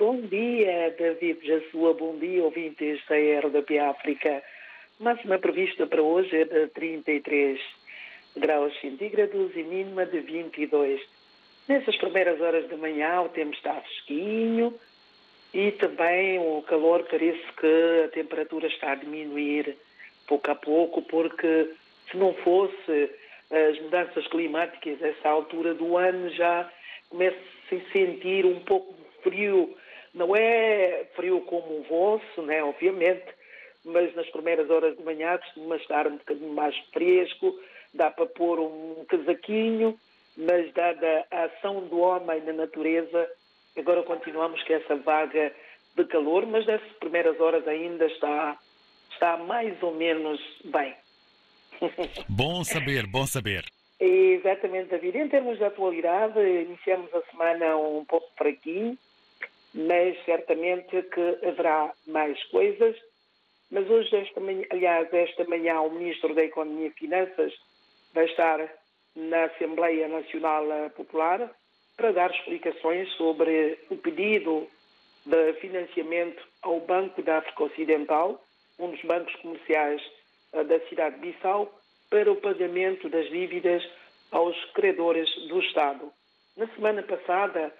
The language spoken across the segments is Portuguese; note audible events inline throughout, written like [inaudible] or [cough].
Bom dia, David Jassua, bom dia, ouvintes da RDP África. Máxima prevista para hoje é de 33 graus centígrados e mínima de 22. Nessas primeiras horas da manhã o tempo está fresquinho e também o calor parece que a temperatura está a diminuir pouco a pouco, porque se não fosse as mudanças climáticas, essa altura do ano já começa a se sentir um pouco frio. Não é frio como o vosso, né, obviamente, mas nas primeiras horas de manhã costuma estar um bocadinho mais fresco, dá para pôr um casaquinho, mas dada a ação do homem na natureza, agora continuamos com essa vaga de calor, mas nessas primeiras horas ainda está, está mais ou menos bem. [laughs] Bom saber, bom saber. Exatamente, David. Em termos de atualidade, iniciamos a semana um pouco fraquinho, mas certamente que haverá mais coisas. Mas hoje, esta manhã, aliás, esta manhã, o Ministro da Economia e Finanças vai estar na Assembleia Nacional Popular para dar explicações sobre o pedido de financiamento ao Banco da África Ocidental, um dos bancos comerciais eh, da cidade de Bissau, para o pagamento das dívidas aos credores do Estado. Na semana passada,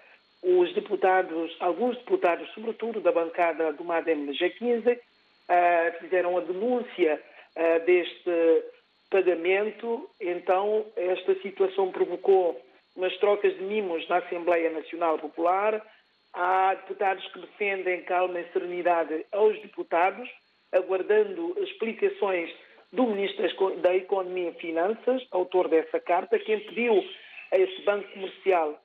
os deputados, alguns deputados, sobretudo da bancada do MADEM G15, uh, fizeram a denúncia uh, deste pagamento. Então, esta situação provocou umas trocas de mimos na Assembleia Nacional Popular. Há deputados que defendem calma e serenidade aos deputados, aguardando explicações do Ministro da Economia e Finanças, autor dessa carta, que impediu a esse banco comercial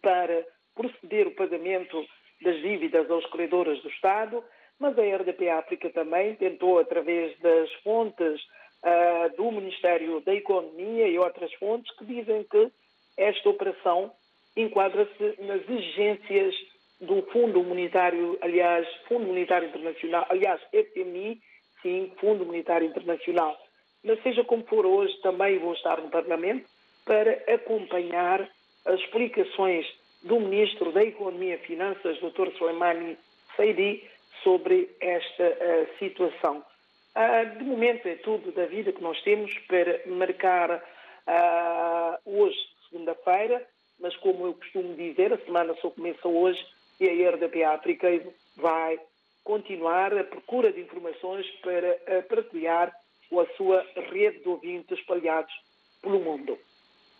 para proceder o pagamento das dívidas aos credores do Estado, mas a RDP África também tentou, através das fontes uh, do Ministério da Economia e outras fontes, que dizem que esta operação enquadra-se nas exigências do Fundo Monetário, aliás, Fundo Monetário Internacional, aliás, FMI, sim, Fundo Monetário Internacional. Mas seja como for hoje, também vou estar no Parlamento para acompanhar as explicações do Ministro da Economia e Finanças, Dr. Soleimani Saidi, sobre esta uh, situação. Uh, de momento é tudo da vida que nós temos para marcar uh, hoje, segunda-feira, mas como eu costumo dizer, a semana só começa hoje e a RDP África vai continuar a procura de informações para partilhar a sua rede de ouvintes espalhados pelo mundo.